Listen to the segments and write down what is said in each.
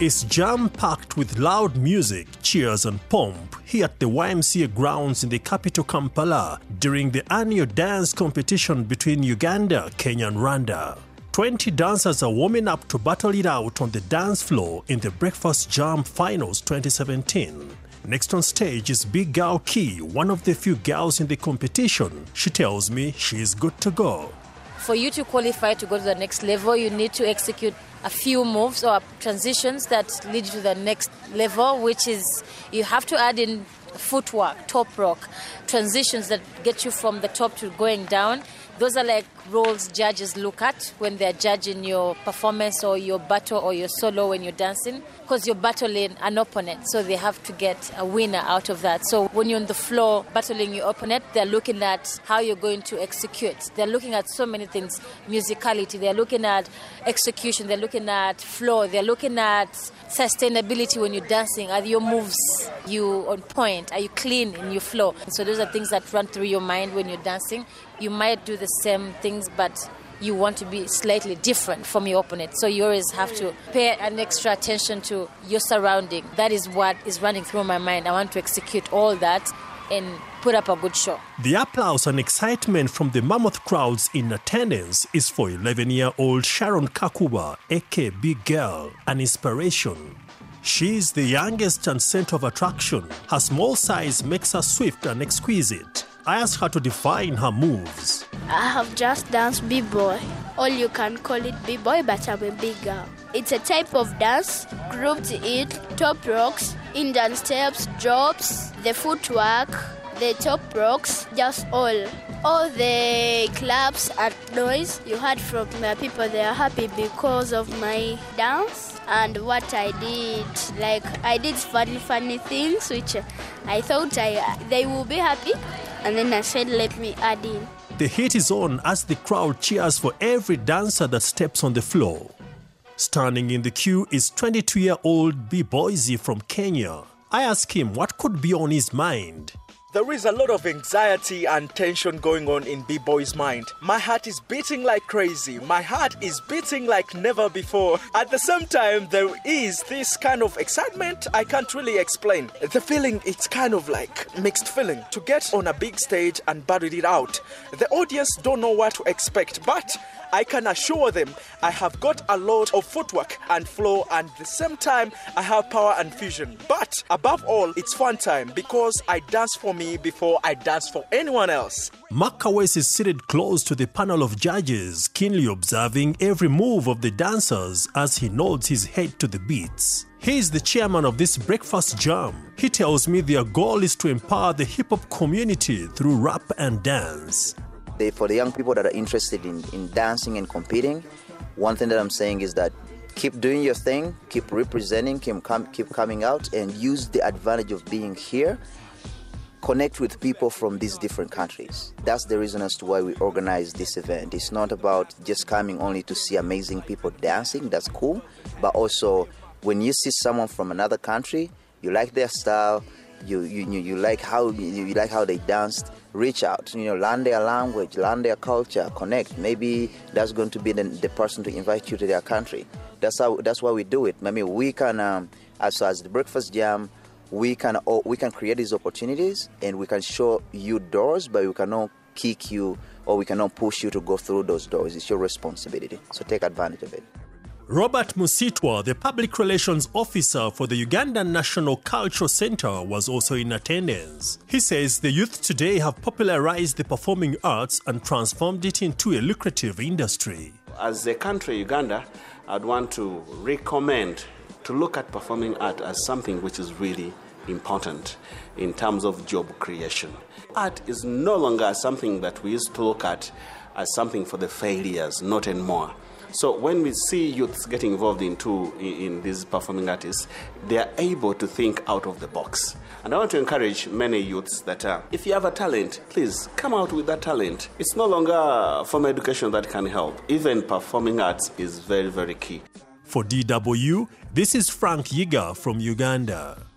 is jam packed with loud music, cheers, and pomp here at the YMCA grounds in the capital Kampala during the annual dance competition between Uganda, Kenya, and Rwanda. 20 dancers are warming up to battle it out on the dance floor in the Breakfast Jam Finals 2017. Next on stage is Big Girl Key, one of the few girls in the competition. She tells me she's good to go. For you to qualify to go to the next level, you need to execute a few moves or transitions that lead you to the next level, which is you have to add in footwork, top rock, transitions that get you from the top to going down. Those are like roles judges look at when they're judging your performance or your battle or your solo when you're dancing? Because you're battling an opponent so they have to get a winner out of that. So when you're on the floor battling your opponent they're looking at how you're going to execute. They're looking at so many things musicality they're looking at execution they're looking at flow they're looking at sustainability when you're dancing. Are your moves you on point? Are you clean in your flow? So those are things that run through your mind when you're dancing. You might do the same things, but you want to be slightly different from your opponent. So you always have to pay an extra attention to your surrounding. That is what is running through my mind. I want to execute all that and put up a good show. The applause and excitement from the mammoth crowds in attendance is for 11 year old Sharon Kakuba, aka Big Girl, an inspiration. She is the youngest and center of attraction. Her small size makes her swift and exquisite. I asked her to define her moves. I have just danced b-boy. Or you can call it b-boy, but I'm a big girl. It's a type of dance grouped in top rocks, Indian steps, drops, the footwork, the top rocks, just all. All the claps and noise you heard from the people, they are happy because of my dance and what I did. Like I did funny, funny things, which I thought I they will be happy and then I said, let me add in. The heat is on as the crowd cheers for every dancer that steps on the floor. Standing in the queue is 22 year old B Boise from Kenya. I ask him what could be on his mind. There is a lot of anxiety and tension going on in B Boy's mind. My heart is beating like crazy. My heart is beating like never before. At the same time, there is this kind of excitement I can't really explain. The feeling, it's kind of like mixed feeling. To get on a big stage and battle it out, the audience don't know what to expect, but I can assure them I have got a lot of footwork and flow, and the same time, I have power and fusion. But above all, it's fun time because I dance for me before I dance for anyone else. Mark Kawes is seated close to the panel of judges, keenly observing every move of the dancers as he nods his head to the beats. He is the chairman of this breakfast jam. He tells me their goal is to empower the hip hop community through rap and dance. They, for the young people that are interested in, in dancing and competing, one thing that I'm saying is that keep doing your thing, keep representing, keep, com- keep coming out, and use the advantage of being here. Connect with people from these different countries. That's the reason as to why we organize this event. It's not about just coming only to see amazing people dancing, that's cool, but also when you see someone from another country, you like their style, you you, you like how you, like how they danced reach out you know learn their language learn their culture connect. Maybe that's going to be the, the person to invite you to their country. That's how that's why we do it. Mean we can um, as as the breakfast jam we can oh, we can create these opportunities and we can show you doors but we cannot kick you or we cannot push you to go through those doors. It's your responsibility. So take advantage of it Robert Musitwa, the public relations officer for the Ugandan National Cultural Center, was also in attendance. He says the youth today have popularized the performing arts and transformed it into a lucrative industry. As a country, Uganda, I'd want to recommend to look at performing art as something which is really important in terms of job creation. Art is no longer something that we used to look at as something for the failures, not anymore. So when we see youths getting involved into in, in these performing artists, they are able to think out of the box. And I want to encourage many youths that uh, if you have a talent, please come out with that talent. It's no longer formal education that can help. Even performing arts is very, very key. For DW, this is Frank Yiga from Uganda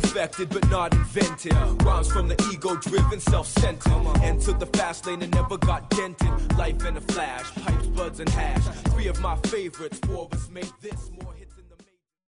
perfected but not invented. Rhymes from the ego driven, self centered. Entered the fast lane and never got dented. Life in a flash, pipes, buds, and hash. Three of my favorites, four of us made this.